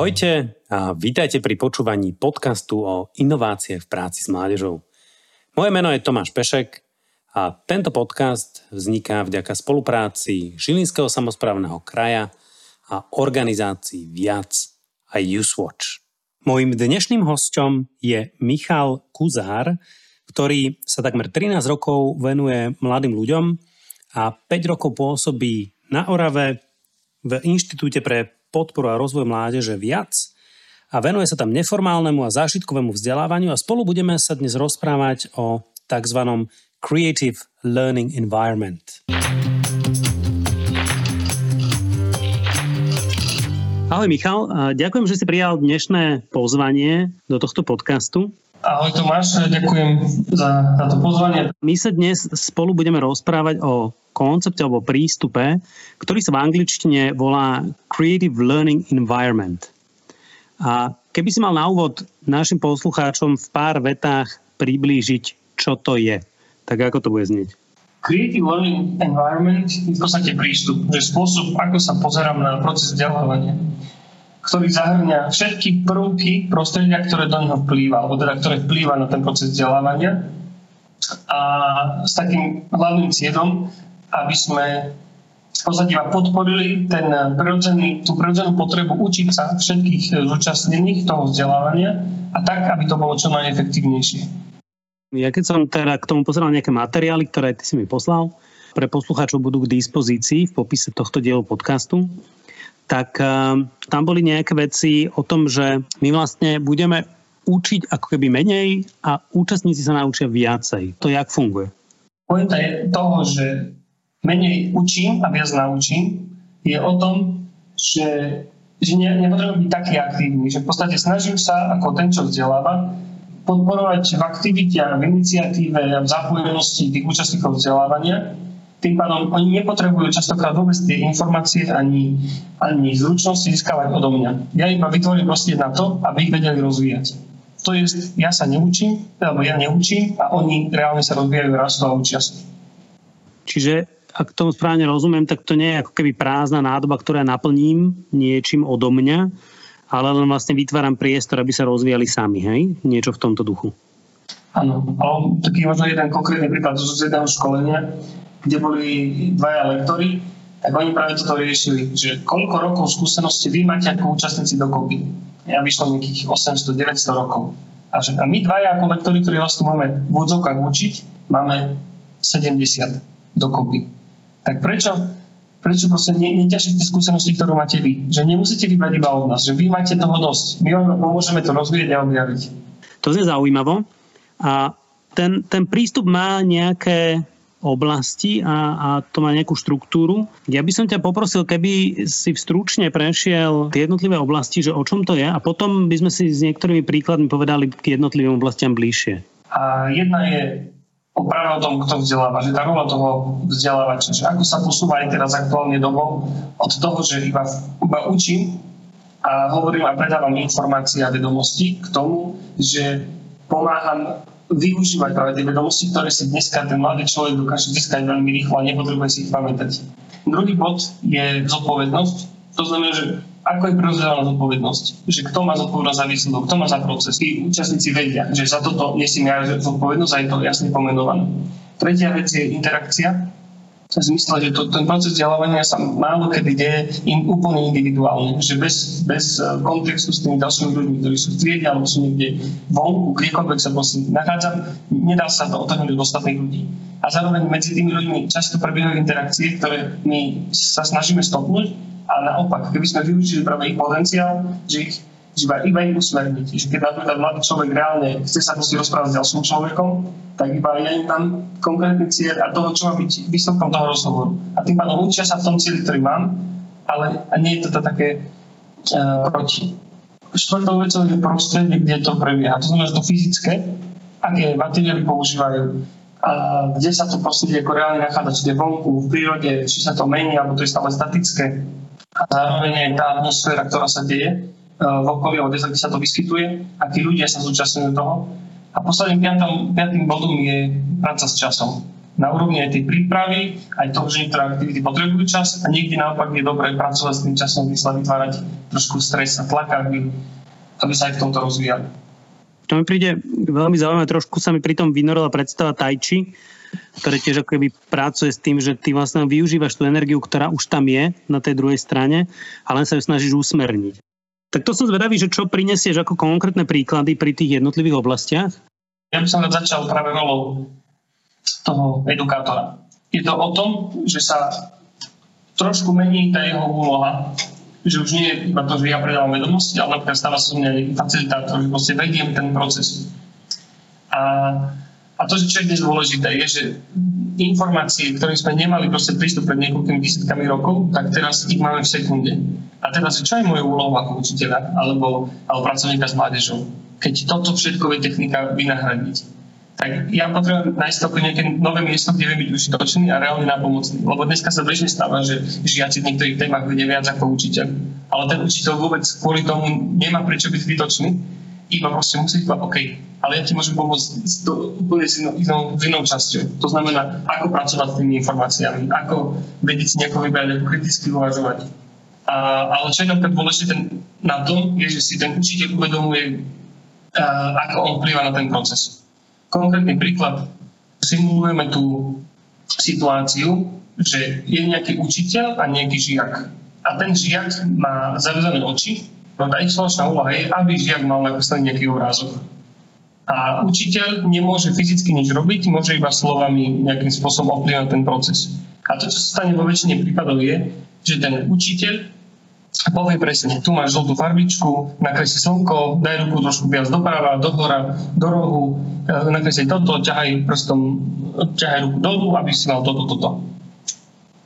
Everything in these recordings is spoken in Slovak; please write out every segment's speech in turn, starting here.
Ahojte a vítajte pri počúvaní podcastu o inovácie v práci s mládežou. Moje meno je Tomáš Pešek a tento podcast vzniká vďaka spolupráci Žilinského samozprávneho kraja a organizácií Viac a Usewatch. Mojím dnešným hostom je Michal Kuzár, ktorý sa takmer 13 rokov venuje mladým ľuďom a 5 rokov pôsobí na Orave v Inštitúte pre podporu a rozvoj mládeže viac a venuje sa tam neformálnemu a zážitkovému vzdelávaniu a spolu budeme sa dnes rozprávať o tzv. Creative Learning Environment. Ahoj Michal, ďakujem, že si prijal dnešné pozvanie do tohto podcastu. Ahoj Tomáš, ďakujem za táto pozvanie. My sa dnes spolu budeme rozprávať o koncepte alebo prístupe, ktorý sa v angličtine volá Creative Learning Environment. A keby si mal na úvod našim poslucháčom v pár vetách priblížiť, čo to je, tak ako to bude znieť? Creative Learning Environment je v podstate prístup, že spôsob, ako sa pozerám na proces vzdelávania ktorý zahrňa všetky prvky prostredia, ktoré do neho vplýva, alebo teda ktoré vplýva na ten proces vzdelávania. A s takým hlavným cieľom, aby sme v podstate podporili ten prirodzený, tú prirodzenú potrebu učiť sa všetkých zúčastnených toho vzdelávania a tak, aby to bolo čo najefektívnejšie. Ja keď som teda k tomu pozeral nejaké materiály, ktoré ty si mi poslal, pre poslucháčov budú k dispozícii v popise tohto dielu podcastu tak eh, tam boli nejaké veci o tom, že my vlastne budeme učiť ako keby menej a účastníci sa naučia viacej. To jak funguje? Pointa je toho, že menej učím a viac naučím, je o tom, že, že ne, nepotrebujem byť taký aktívny, že v podstate snažím sa, ako ten, čo vzdeláva, podporovať v aktivite a v iniciatíve a v zapojenosti tých účastníkov vzdelávania tým pádom oni nepotrebujú častokrát vôbec tie informácie ani, ani zručnosti získavať odo mňa. Ja iba vytvorím proste na to, aby ich vedeli rozvíjať. To je, ja sa neučím, alebo ja neučím a oni reálne sa rozvíjajú, rastú a učia. Čiže ak tomu správne rozumiem, tak to nie je ako keby prázdna nádoba, ktorá naplním niečím odo mňa, ale len vlastne vytváram priestor, aby sa rozvíjali sami, hej? Niečo v tomto duchu. Áno, ale taký možno jeden konkrétny príklad zo jedného školenia, kde boli dvaja lektory, tak oni práve toto riešili, že koľko rokov skúsenosti vy máte ako účastníci dokopy. Ja vyšlo nejakých 800-900 rokov. A, že, a my dvaja ako lektory, ktorí vlastne máme v úvodzovkách učiť, máme 70 dokopy. Tak prečo, prečo proste ne, neťažíte skúsenosti, ktorú máte vy? Že nemusíte vybrať iba od nás, že vy máte toho dosť. My vám pomôžeme to rozvíjať a objaviť. To je zaujímavo. A ten, ten prístup má nejaké oblasti a, a to má nejakú štruktúru. Ja by som ťa poprosil, keby si stručne prešiel tie jednotlivé oblasti, že o čom to je a potom by sme si s niektorými príkladmi povedali k jednotlivým oblastiam bližšie. A jedna je práve o tom, kto vzdeláva, že tá rola toho vzdelávača, že ako sa posúva aj teraz aktuálne dobou od toho, že iba, iba učím a hovorím a predávam informácie a vedomosti k tomu, že pomáham využívať práve tie vedomosti, ktoré si dneska ten mladý človek dokáže získať veľmi rýchlo a nepotrebuje si ich pamätať. Druhý bod je zodpovednosť. To znamená, že ako je prerozdelená zodpovednosť, že kto má zodpovednosť za výsledok, kto má za proces. I účastníci vedia, že za toto nesím ja zodpovednosť a je to jasne pomenované. Tretia vec je interakcia, v zmysle, že to, ten proces vzdelávania sa málo kedy deje in, úplne individuálne, že bez, bez eh, kontextu s tými ďalšími ľuďmi, ktorí sú v triede alebo sú niekde vonku, kdekoľvek sa prosím nachádzam, nedá sa to otrhnúť od ostatných ľudí. A zároveň medzi tými ľuďmi často prebiehajú interakcie, ktoré my sa snažíme stopnúť a naopak, keby sme využili práve ich potenciál, že ich iba, iba im usmerniť. Že keď napríklad mladý človek reálne chce sa musí rozprávať s ďalším človekom, tak iba ja im tam konkrétny cieľ a toho, čo má byť výsledkom toho rozhovoru. A tým pádom učia sa v tom cieli, ktorý mám, ale nie je to také uh, proti. Štvrtou vecou je prostredie, kde to prebieha. To znamená, že to fyzické, aké materiály používajú, a kde sa to prostredie ako reálne nachádza, či je vonku, v prírode, či sa to mení, alebo to je stále statické. A zároveň aj tá atmosféra, ktorá sa deje, v okolí kde sa to vyskytuje, akí ľudia sa zúčastňujú toho. A posledným piatým, piatým bodom je práca s časom. Na úrovni aj tej prípravy, aj toho, že niektoré aktivity potrebujú čas a niekde naopak je dobré pracovať s tým časom, sa vytvárať trošku stres a tlak, aby, aby sa aj v tomto rozvíjali. To mi príde veľmi zaujímavé, trošku sa mi pri tom vynorila predstava tajči, ktoré tiež ako keby pracuje s tým, že ty vlastne využívaš tú energiu, ktorá už tam je na tej druhej strane a len sa ju snažíš usmerniť. Tak to som zvedavý, že čo prinesieš ako konkrétne príklady pri tých jednotlivých oblastiach? Ja by som začal práve rolou toho edukátora. Je to o tom, že sa trošku mení tá jeho úloha, že už nie je iba to, že ja predávam vedomosti, ale napríklad stáva sa mňa facilitátor, že proste vediem ten proces. A, a to, čo je dnes dôležité, je, že informácie, ktoré sme nemali proste prístup pred niekoľkými desiatkami rokov, tak teraz ich máme v sekunde. A teraz, čo je moja úloha ako učiteľa alebo, alebo pracovníka s mládežou? keď toto všetko je technika vynahradiť. Tak ja potrebujem nájsť nejaké nové miesto, kde viem byť užitočný a reálne napomocný. Lebo dneska sa bežne stáva, že žiaci v niektorých témach vedia viac ako učiteľ. Ale ten učiteľ vôbec kvôli tomu nemá prečo byť zbytočný, iba proste musí povedať, OK, ale ja ti môžem pomôcť s to, úplne s inou, inou, s inou časťou. To znamená, ako pracovať s tými informáciami, ako vedieť si nejako vybrať, ako kriticky uvažovať. A, ale čo je napríklad dôležité na tom, je, že si ten učiteľ uvedomuje ako on vplyva na ten proces. Konkrétny príklad. Simulujeme tú situáciu, že je nejaký učiteľ a nejaký žiak. A ten žiak má zavezané oči, no tá ich spoločná úloha je, aby žiak mal napísaný nejaký obrázok. A učiteľ nemôže fyzicky nič robiť, môže iba slovami nejakým spôsobom ovplyvňovať ten proces. A to, čo sa stane vo väčšine prípadov je, že ten učiteľ povie presne, tu máš žltú farbičku, nakresli slnko, daj ruku trošku viac doprava, dohora, do rohu, e, nakresli toto, ťahaj prstom, ťahaj ruku dolu, aby si mal toto, toto.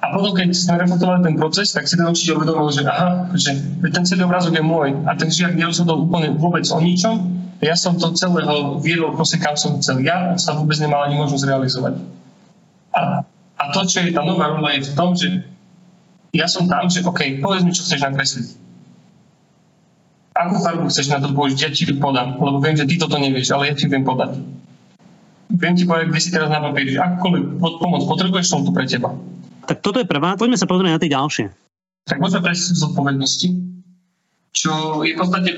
A potom, keď sme reflektovali ten proces, tak si ten učiteľ uvedomil, že aha, že ten celý obrázok je môj a ten žiak nerozhodol úplne vôbec o ničom, ja som to celého viedol proste kam som chcel. Ja sa vôbec nemal ani možnosť realizovať. A, a to, čo je tá nová rola, je v tom, že ja som tam, že OK, povedz mi, čo chceš nakresliť. Akú farbu chceš na to použiť, ja ti ju podám, lebo viem, že ty toto nevieš, ale ja ti viem podať. Viem ti povedať, kde si teraz na papieri, akúkoľvek pomoc potrebuješ, som tu pre teba. Tak toto je prvá, poďme sa pozrieť na tie ďalšie. Tak môžeme prejsť z odpovednosti, čo je v podstate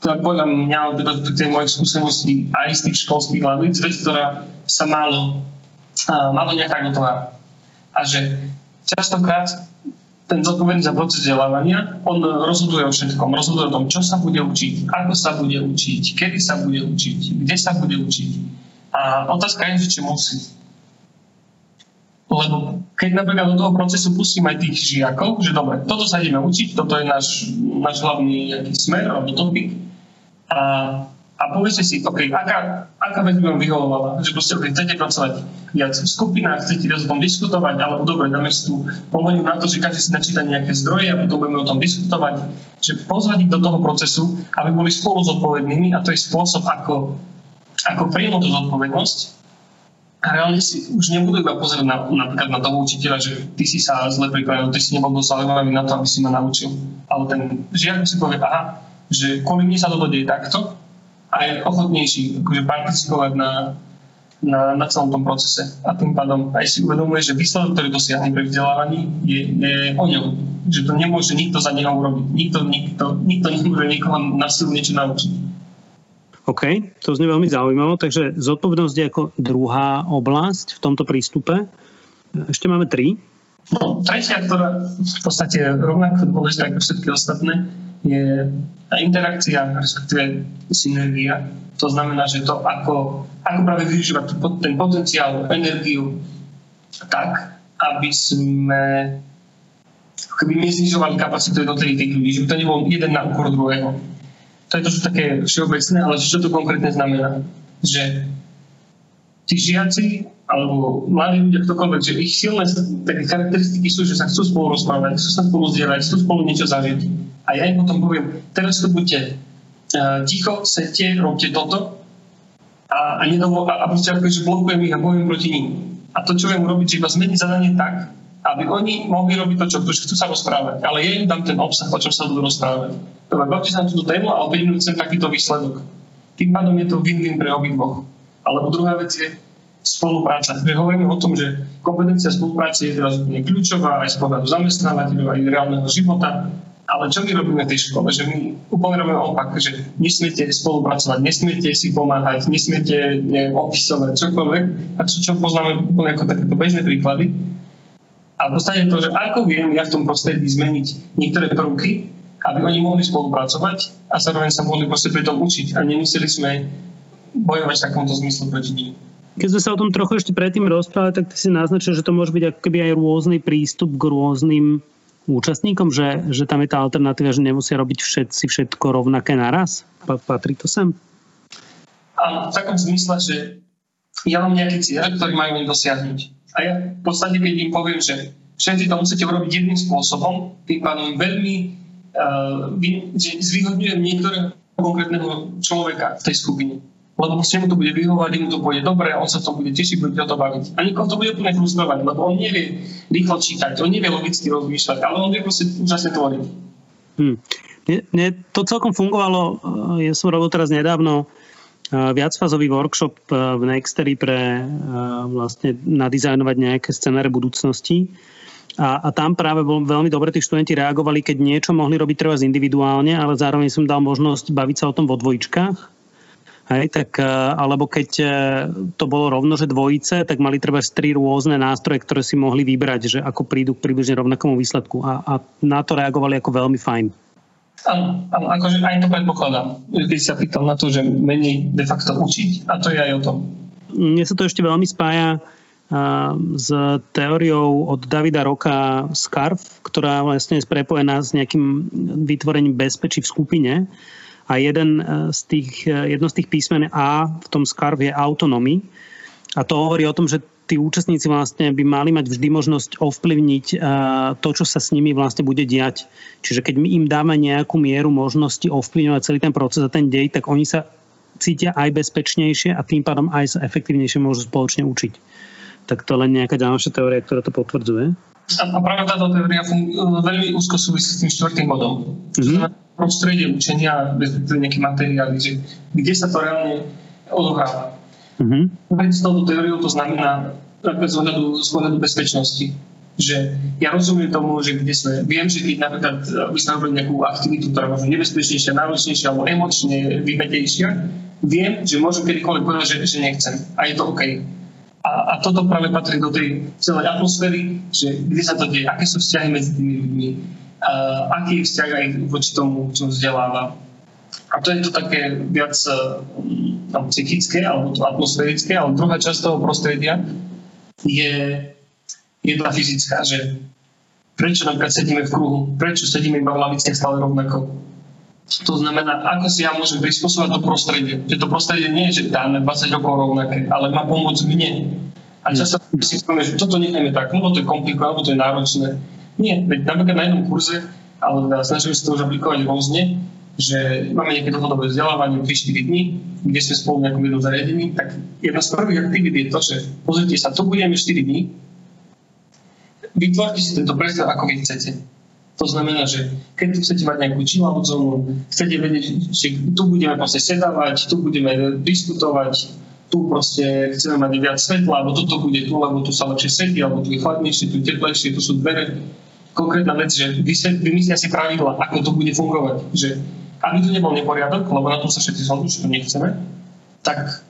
teda podľa mňa, teda tej mojej skúsenosti aj z tých školských hlavíc, vec, ktorá sa málo, málo nejaká gotová. A že častokrát ten zodpovedný za proces vzdelávania, on rozhoduje o všetkom. Rozhoduje o tom, čo sa bude učiť, ako sa bude učiť, kedy sa bude učiť, kde sa bude učiť. A otázka je, že či musí. Lebo keď napríklad do toho procesu pustím aj tých žiakov, že dobre, toto sa ideme učiť, toto je náš, náš hlavný nejaký smer alebo topik. A a povedzte si, OK, aká, aká vec by vám vyhovovala, že proste, OK, chcete pracovať viac v skupinách, chcete viac o tom diskutovať, alebo dobre, dáme si tu pohodím na to, že každý si načíta nejaké zdroje a potom budeme o tom diskutovať, že pozvať ich do toho procesu, aby boli spolu zodpovednými a to je spôsob, ako, ako príjmu tú zodpovednosť a reálne si už nebudú iba pozerať na, napríklad na toho učiteľa, že ty si sa zle pripravil, ty si nebol dosť zaujímavý na to, aby si ma naučil. Ale ten žiak si povie, aha, že kvôli mne sa toto deje takto, a je ochotnejší akože participovať na, na, na celom tom procese. A tým pádom aj si uvedomuje, že výsledok, ktorý dosiahne pri vzdelávaní, je, je o ňom. Že to nemôže nikto za neho urobiť. Nikto, nikto, nikto nemôže niekoho na silu niečo naučiť. OK, to znie veľmi zaujímavé. Takže zodpovednosť je ako druhá oblasť v tomto prístupe. Ešte máme tri. No, tretia, ktorá v podstate rovnako dôležitá ako všetky ostatné, je tá interakcia, respektíve synergia. To znamená, že to, ako, ako práve využívať ten potenciál, energiu tak, aby sme keby neznižovali kapacitu jednotlivých tých ľudí, že by to nebol jeden na úkor druhého. To je to, čo také všeobecné, ale čo to konkrétne znamená? Že tí žiaci alebo mladí ľudia, ktokoľvek, že ich silné také charakteristiky sú, že sa chcú spolu rozprávať, chcú sa spolu zdieľať, chcú spolu niečo zažiť. A ja im potom poviem, teraz to buďte uh, ticho, sedte, robte toto a, a, nedovo, a, a proste ako, že blokujem ich a bojím proti ním. A to, čo viem urobiť, že iba zmeniť zadanie tak, aby oni mohli robiť to, čo chcú sa rozprávať. Ale ja im dám ten obsah, o čom sa budú rozprávať. Dobre, bavte sa na túto tému a opäť chcem takýto výsledok. Tým pádom je to win-win pre obidvoch. Alebo druhá vec je, spolupráca. My hovoríme o tom, že kompetencia spolupráce je teraz kľúčová aj z pohľadu zamestnávateľov, aj reálneho života. Ale čo my robíme v tej škole? Že my úplne robíme opak, že nesmiete spolupracovať, nesmiete si pomáhať, nesmiete neviem, opisovať čokoľvek. A čo, čo poznáme úplne ako takéto bežné príklady. A v podstate to, že ako viem ja v tom prostredí zmeniť niektoré prvky, aby oni mohli spolupracovať a zároveň sa mohli proste pri tom učiť a nemuseli sme bojovať v takomto zmyslu proti nim. Keď sme sa o tom trochu ešte predtým rozprávali, tak ty si naznačil, že to môže byť ako keby aj rôzny prístup k rôznym účastníkom, že, že tam je tá alternatíva, že nemusia robiť všetci všetko rovnaké naraz? Patrí to sem? Áno, v takom zmysle, že ja mám nejaký cieľ, ktorý majú dosiahnuť. A ja v podstate, keď im poviem, že všetci to musíte urobiť jedným spôsobom, tým pádom veľmi uh, zvýhodňujem niektorého konkrétneho človeka v tej skupine lebo proste mu to bude vyhovať, mu to bude dobre, on sa to bude tešiť, bude o to baviť. A nikoho to bude úplne frustrovať, lebo on nevie rýchlo čítať, on nevie logicky rozmýšľať, ale on vie proste úžasne tvoriť. Hmm. Mne, mne to celkom fungovalo, ja som robil teraz nedávno viacfázový workshop v Nextery pre vlastne nadizajnovať nejaké scenáre budúcnosti. A, a tam práve bol veľmi dobre tí študenti reagovali, keď niečo mohli robiť treba individuálne, ale zároveň som dal možnosť baviť sa o tom vo dvojičkách Hej, tak, e, alebo keď e, to bolo rovno, že dvojice, tak mali treba tri rôzne nástroje, ktoré si mohli vybrať, že ako prídu k približne rovnakomu výsledku. A, a na to reagovali ako veľmi fajn. Áno, áno, akože aj to predpokladám. Keď sa pýtal na to, že menej de facto učiť, a to je aj o tom. Mne sa to ešte veľmi spája s teóriou od Davida Roka SCARF, ktorá vlastne je prepojená s nejakým vytvorením bezpečí v skupine a jeden e, z tých, e, jedno z tých písmen A v tom SCARF je autonomy. A to hovorí o tom, že tí účastníci vlastne by mali mať vždy možnosť ovplyvniť e, to, čo sa s nimi vlastne bude diať. Čiže keď my im dáme nejakú mieru možnosti ovplyvňovať celý ten proces a ten dej, tak oni sa cítia aj bezpečnejšie a tým pádom aj sa efektívnejšie môžu spoločne učiť. Tak to len nejaká ďalšia teória, ktorá to potvrdzuje. A práve táto teória fun- veľmi úzko súvisí s tým štvrtým bodom. Mm-hmm prostredie učenia, nejaké materiály, že kde sa to reálne odohráva. Mm-hmm. S touto teóriou to znamená z ohľadu, z ohľadu bezpečnosti. Že ja rozumiem tomu, že kde sme, viem, že keď napríklad by sme robili nejakú aktivitu, ktorá možno nebezpečnejšia, náročnejšia alebo emočne vymetejšia, viem, že môžem kedykoľvek povedať, že, že nechcem. A je to OK. A, a toto práve patrí do tej celej atmosféry, že kde sa to deje, aké sú vzťahy medzi tými ľuďmi, uh, aký je vzťah aj voči tomu, čo vzdeláva. A to je to také viac uh, psychické alebo to atmosférické, ale druhá časť toho prostredia je, je tá fyzická, že prečo napríklad sedíme v kruhu, prečo sedíme iba v laviciach stále rovnako. To znamená, ako si ja môžem prispôsobovať to prostredie. Že to prostredie nie je, že dáme 20 rokov rovnaké, ale má pomôcť mne. A často si povieme, že toto necháme tak, lebo to je komplikované, lebo to je náročné. Nie, veď napríklad na jednom kurze, ale teda snažíme sa to už aplikovať rôzne, že máme nejaké dlhodobé vzdelávanie 3-4 dní, kde sme spolu v nejakom jednom zariadení, tak jedna z prvých aktivít je to, že pozrite sa, tu budeme 4 dní, vytvorte si tento priestor, ako vy chcete. To znamená, že keď chcete mať nejakú chillout zónu, chcete vedieť, že tu budeme proste sedávať, tu budeme diskutovať, tu proste chceme mať viac svetla, alebo toto bude tu, lebo tu sa lepšie svetí, alebo tu je chladnejšie, tu je teplejšie, tu sú dvere konkrétna vec, že vymyslia si pravidla, ako to bude fungovať. Že aby tu nebol neporiadok, lebo na tom sa všetci zhodnú, že to nechceme, tak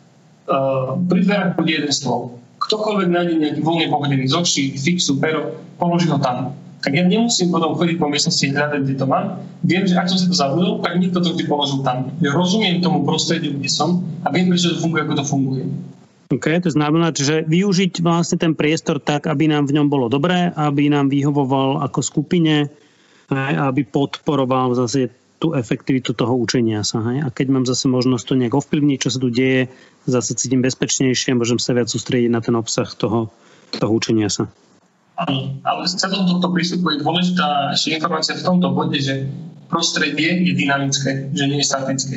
uh, pri dverách bude jeden stôl. Ktokoľvek nájde nejaký voľne pohodený zošík, fixu, pero, položí ho tam. Tak ja nemusím potom chodiť po miestnosti hľadať, kde to mám. Viem, že ak som si to zabudol, tak niekto to vždy položil tam. Ja rozumiem tomu prostrediu, kde som a viem, prečo to funguje, ako to funguje. OK, to znamená, že využiť vlastne ten priestor tak, aby nám v ňom bolo dobré, aby nám vyhovoval ako skupine, aby podporoval zase tú efektivitu toho učenia sa. Hej? A keď mám zase možnosť to nejak ovplyvniť, čo sa tu deje, zase cítim bezpečnejšie môžem sa viac sústrediť na ten obsah toho, toho učenia sa. Áno, ale z celého tohto prístupu je dôležitá ešte informácia v tomto bode, že prostredie je dynamické, že nie je statické.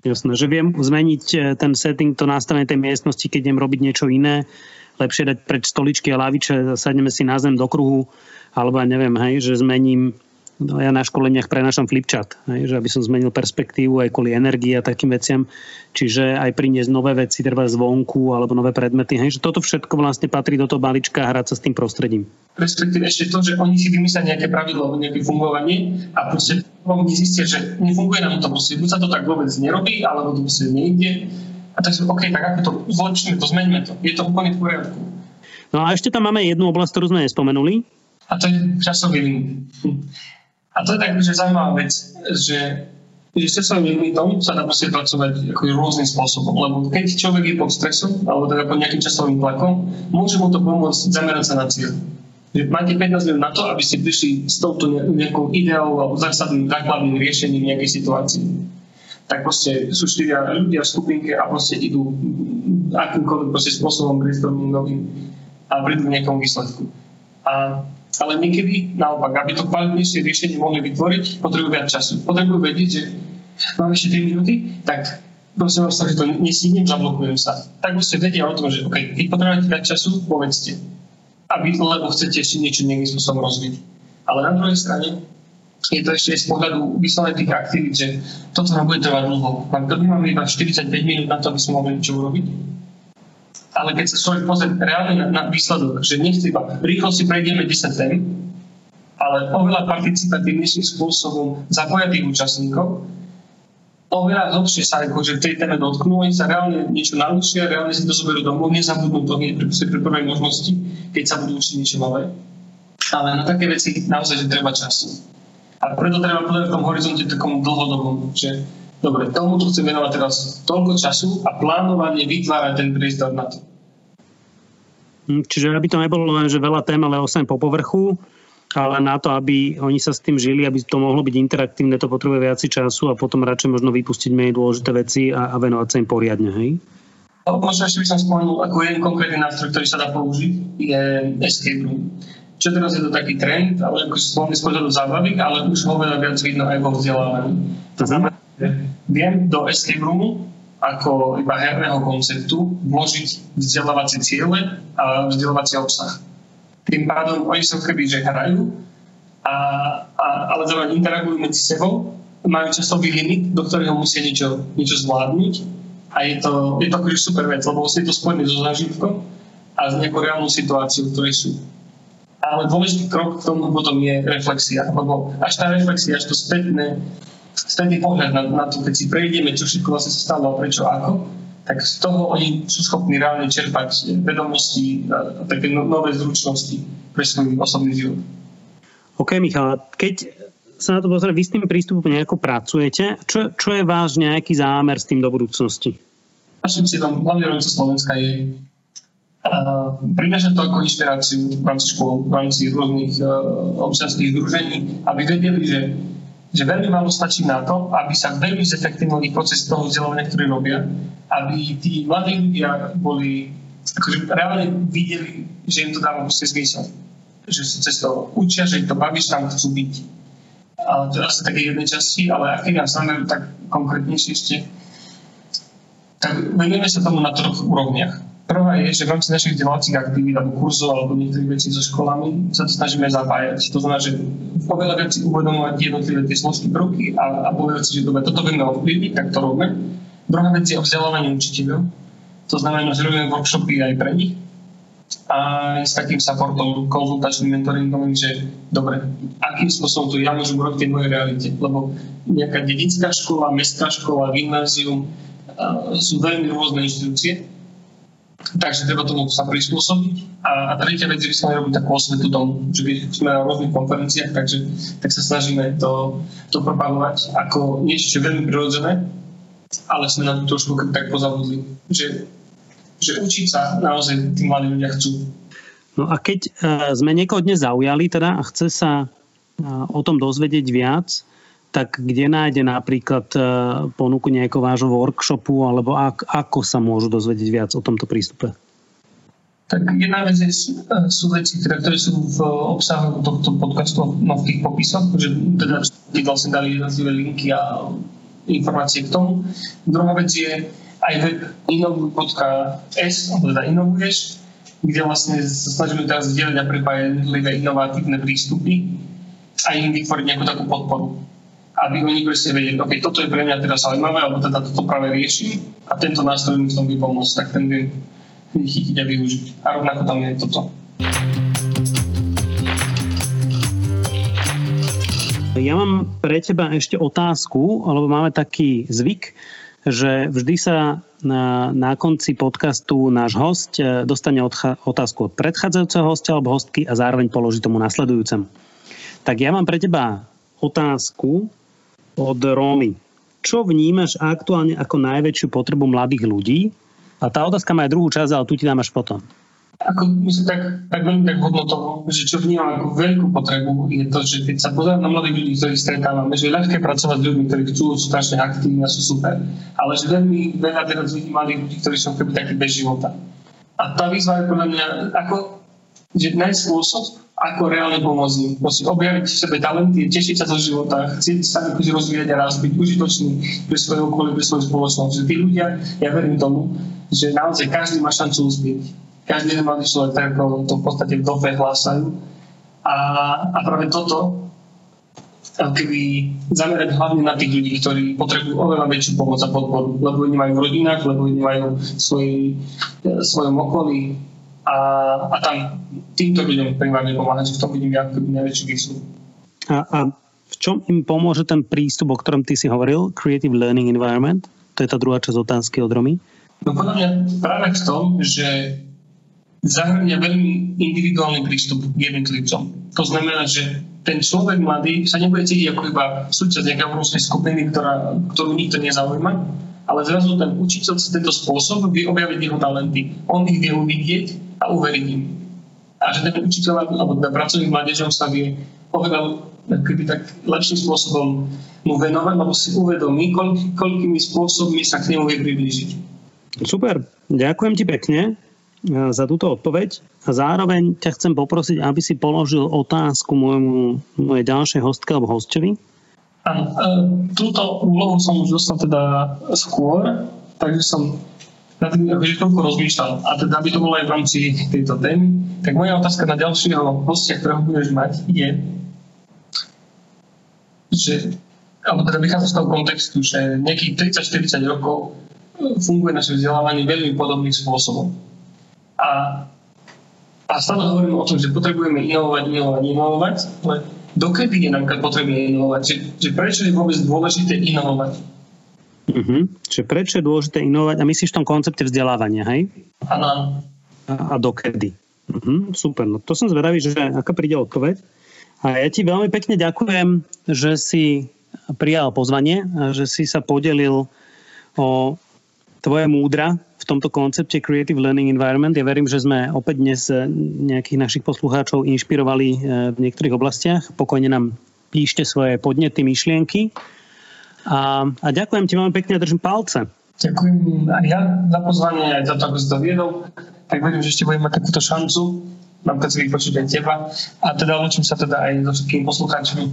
Jasné, že viem zmeniť e, ten setting, to nastavenie tej miestnosti, keď idem robiť niečo iné. Lepšie dať preč stoličky a laviče, sadneme si na zem do kruhu, alebo ja neviem, hej, že zmením no ja na školeniach prenášam flipchat, hej, že aby som zmenil perspektívu aj kvôli energii a takým veciam. Čiže aj priniesť nové veci, treba zvonku alebo nové predmety. Hej, že toto všetko vlastne patrí do toho balíčka a hrať sa s tým prostredím. Respektíve ešte to, že oni si vymyslia nejaké pravidlo nejaké fungovanie a proste oni zistia, že nefunguje nám to, proste buď sa to tak vôbec nerobí, alebo to proste nejde. A tak si, OK, tak ako to zlepšíme, to zmeňme to. Je to úplne v poriadku. No a ešte tam máme jednu oblasť, ktorú sme nespomenuli. A to je časový limit. A to je tak, že zaujímavá vec, že, že s časovým limitom sa dá proste pracovať ako rôznym spôsobom, lebo keď človek je pod stresom alebo teda pod nejakým časovým tlakom, môže mu to pomôcť zamerať sa na cieľ. Že máte 15 minút na to, aby ste prišli s touto nejakou ideou alebo zásadným základným riešením nejakej situácii. Tak proste sú štyria ľudia v skupinke a proste idú akýmkoľvek proste spôsobom brainstormingovým a prídu k nejakom výsledku. A ale niekedy naopak, aby to kvalitnejšie riešenie mohli vytvoriť, potrebujú viac času. Potrebujú vedieť, že mám ešte 3 minúty, tak prosím vás, že to nesídnem, zablokujem sa. Tak by ste vedia o tom, že okay, keď potrebujete viac času, povedzte. Aby, lebo chcete ešte niečo nejakým spôsobom rozviť. Ale na druhej strane je to ešte z pohľadu vyslovene tých aktivít, že toto nám bude trvať dlho. Mám, máme iba 45 minút na to, aby sme mohli niečo urobiť ale keď sa človek pozrie reálne na, na výsledok, že nechce iba rýchlo si prejdeme 10 tém, ale oveľa participatívnejším spôsobom zapoja účastníkov, oveľa hlbšie sa akože v tej téme dotknú, oni sa reálne niečo naučia, reálne si to zoberú domov, nezabudnú to hneď pri, pri prvej možnosti, keď sa budú učiť niečo nové. Ale na také veci naozaj, že treba čas. A preto treba povedať v tom horizonte takom dlhodobom, že dobre, tomu chcem venovať teraz toľko času a plánovanie vytvárať ten priestor na to. Hm, čiže aby to nebolo len, že veľa tém, ale osem po povrchu, ale na to, aby oni sa s tým žili, aby to mohlo byť interaktívne, to potrebuje viac času a potom radšej možno vypustiť menej dôležité veci a, a venovať sa im poriadne, hej? Možno ešte by som spomenul, ako jeden konkrétny nástroj, ktorý sa dá použiť, je escape room. Čo teraz je to taký trend, ale ako si spomenul z zábavy, ale už ho veľa viac vidno aj vo vzdelávaní. To znamená, viem do escape roomu ako iba herného konceptu vložiť vzdelávacie ciele a vzdelávací obsah. Tým pádom oni sa keby, že hrajú, a, a, ale zároveň interagujú medzi sebou, majú časový limit, do ktorého musia niečo, niečo zvládnuť a je to, je to akože super vec, lebo je to spojené so zážitkom a s nejakou reálnou situáciou, ktorej sú. Ale dôležitý krok k tomu potom je reflexia, lebo až tá reflexia, až to spätné spätný pohľad na, na to, keď si prejdeme, čo všetko vlastne sa stalo a prečo ako, tak z toho oni sú schopní reálne čerpať vedomosti a, také no, nové zručnosti pre svoj osobný život. OK, Michal, keď sa na to pozrie, vy s tým prístupom nejako pracujete, čo, čo je váš nejaký zámer s tým do budúcnosti? Našim cieľom hlavne rovnice Slovenska je uh, to ako inšpiráciu v rámci škôl, v rámci rôznych uh, občianských združení, aby vedeli, že že veľmi málo stačí na to, aby sa veľmi zefektívnili proces toho vzdelávania, ktorý robia, aby tí mladí ľudia boli, akože reálne videli, že im to dáva proste zmysel. Že sa cez to učia, že im to baví, že tam chcú byť. Ale to je asi také jednej časti, ale ak ja znamená tak konkrétnejšie ešte, tak venujeme sa tomu na troch úrovniach. Prvá je, že v rámci našich vzdelávacích aktivít alebo kurzov alebo niektorých vecí so školami sa to snažíme zapájať. To znamená, že oveľa veci uvedomovať jednotlivé tie složky prvky a, a povedať si, že dobre, toto vieme ovplyvniť, tak to robíme. Druhá vec je o vzdelávaní učiteľov. To znamená, že robíme workshopy aj pre nich a s takým supportom, konzultačným mentoringom, že dobre, akým spôsobom to ja môžem robiť v mojej realite. Lebo nejaká dedická škola, mestská škola, gymnázium sú veľmi rôzne inštitúcie takže treba tomu sa prispôsobiť. A, a tretia vec že sme robiť takú osvetu tomu, že keď sme na rôznych konferenciách, takže tak sa snažíme to, to propagovať ako niečo, čo je veľmi prirodzené, ale sme na to trošku tak pozabudli, že, že učiť sa naozaj tí mladí ľudia chcú. No a keď uh, sme niekoho dnes zaujali teda a chce sa uh, o tom dozvedieť viac, tak kde nájde napríklad e, ponuku nejakého vášho workshopu alebo ak, ako sa môžu dozvedieť viac o tomto prístupe? Tak jedna vec je, sú veci, ktoré, ktoré sú v obsahu tohto podcastu no, v tých popisoch, že teda tí vlastne dali jednotlivé linky a informácie k tomu. Druhá vec je aj web inovuj.s, alebo teda inovuješ, kde vlastne sa snažíme teraz zdieľať a prepájať inovatívne prístupy a im vytvoriť nejakú takú podporu. Aby oni presne vedeli, OK, toto je pre mňa teraz zaujímavé, alebo teda toto práve riešim a tento nástroj mi v tom vypomôcť, tak ten viem chytiť a využiť. A rovnako tam je toto. Ja mám pre teba ešte otázku, lebo máme taký zvyk, že vždy sa na, na konci podcastu náš host e, dostane odcha- otázku od predchádzajúceho hostia alebo hostky a zároveň položí tomu nasledujúcemu. Tak ja mám pre teba otázku od Rómy. Čo vnímaš aktuálne ako najväčšiu potrebu mladých ľudí? A tá otázka má aj druhú časť, ale tu ti dám až potom ako myslím tak, tak veľmi tak hodnotovo, že čo vnímam ako veľkú potrebu je to, že keď sa pozerám na mladých ľudí, ktorých stretávame, že je ľahké pracovať s ľuďmi, ktorí chcú, sú strašne aktívni a sú super, ale že veľmi veľa teraz vidím mladých ľudí, ktorí sú keby takí bez života. A tá výzva je podľa mňa ako, že nájsť spôsob, ako reálne pomôcť im. Proste objaviť v sebe talenty, tešiť sa zo života, chcieť sa akože rozvíjať a raz, byť užitočný pre svoje okolie, pre svoju spoločnosť. Že tí ľudia, ja verím tomu, že naozaj každý má šancu uspieť každý jeden mladý človek, tak ako to v podstate v dobe hlásajú. A, a práve toto keby zamerať hlavne na tých ľudí, ktorí potrebujú oveľa väčšiu pomoc a podporu, lebo oni majú v rodinách, lebo oni majú v svojom okolí a, a tam týmto ľuďom primárne pomáhať, že v tom vidím ja najväčšiu výzvu. A, a v čom im pomôže ten prístup, o ktorom ty si hovoril, Creative Learning Environment? To je tá druhá časť otázky od Romy. No podľa mňa práve v tom, že zahrania veľmi individuálny prístup k jednotlivcom. To znamená, že ten človek mladý sa nebude cítiť ako iba súčasť nejakej obrovskej skupiny, ktorá, ktorú nikto nezaujíma, ale zrazu ten učiteľ cez tento spôsob vie objaviť jeho talenty. On ich vie uvidieť a uveriť im. A že ten učiteľ alebo ten pracovník mládežom sa vie oveľa keby tak lepším spôsobom mu venovať, lebo si uvedomí, koľk, koľkými spôsobmi sa k nemu vie priblížiť. Super, ďakujem ti pekne. E, za túto odpoveď a zároveň ťa chcem poprosiť, aby si položil otázku môjmu, mojej ďalšej hostke alebo hostovi. Áno, e, túto úlohu som už dostal teda skôr, takže som na tým akože toľko rozmýšľal. A teda, aby to bolo aj v rámci tejto témy, tak moja otázka na ďalšieho hostia, ktorého budeš mať, je, že, alebo teda vychádza z toho kontextu, že nejakých 30-40 rokov funguje naše vzdelávanie veľmi podobným spôsobom a, a stále hovoríme o tom, že potrebujeme inovovať, inovovať, inovovať, ale dokedy je nám potrebné inovovať? Že, že prečo je vôbec dôležité inovovať? Uh-huh. Čiže prečo je dôležité inovovať? A myslíš v tom koncepte vzdelávania, hej? Áno. A, a dokedy? Uh-huh. Super, no to som zvedavý, že aká príde odpoveď. A ja ti veľmi pekne ďakujem, že si prijal pozvanie, a že si sa podelil o tvoje múdra v tomto koncepte Creative Learning Environment. Ja verím, že sme opäť dnes eh, nejakých našich poslucháčov inšpirovali eh, v niektorých oblastiach. Pokojne nám píšte svoje podnety, myšlienky. A, a ďakujem ti veľmi pekne a držím palce. Ďakujem aj ja za pozvanie, aj za to, ako si to viedol. Tak verím, že ešte budem mať takúto šancu napríklad si vypočuť aj teba. A teda učím sa teda aj so všetkými poslucháčmi.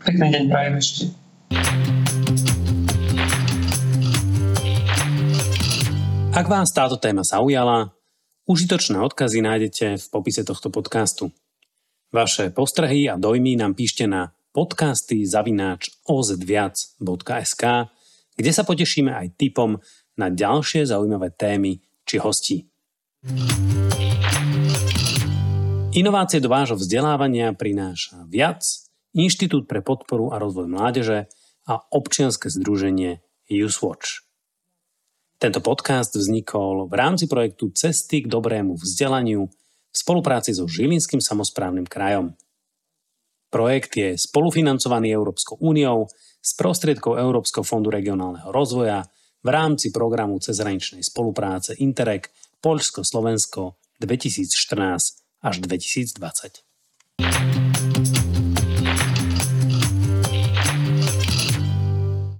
Pekný deň prajem ešte. Ak vás táto téma zaujala, užitočné odkazy nájdete v popise tohto podcastu. Vaše postrehy a dojmy nám píšte na podcasty zavináč ozviac.sk, kde sa potešíme aj tipom na ďalšie zaujímavé témy či hosti. Inovácie do vášho vzdelávania prináša viac Inštitút pre podporu a rozvoj mládeže a občianske združenie YouthWatch. Tento podcast vznikol v rámci projektu Cesty k dobrému vzdelaniu v spolupráci so Žilinským samozprávnym krajom. Projekt je spolufinancovaný Európskou úniou z prostriedkov Európskeho fondu regionálneho rozvoja v rámci programu cezhraničnej spolupráce Interreg Poľsko-Slovensko 2014 až 2020.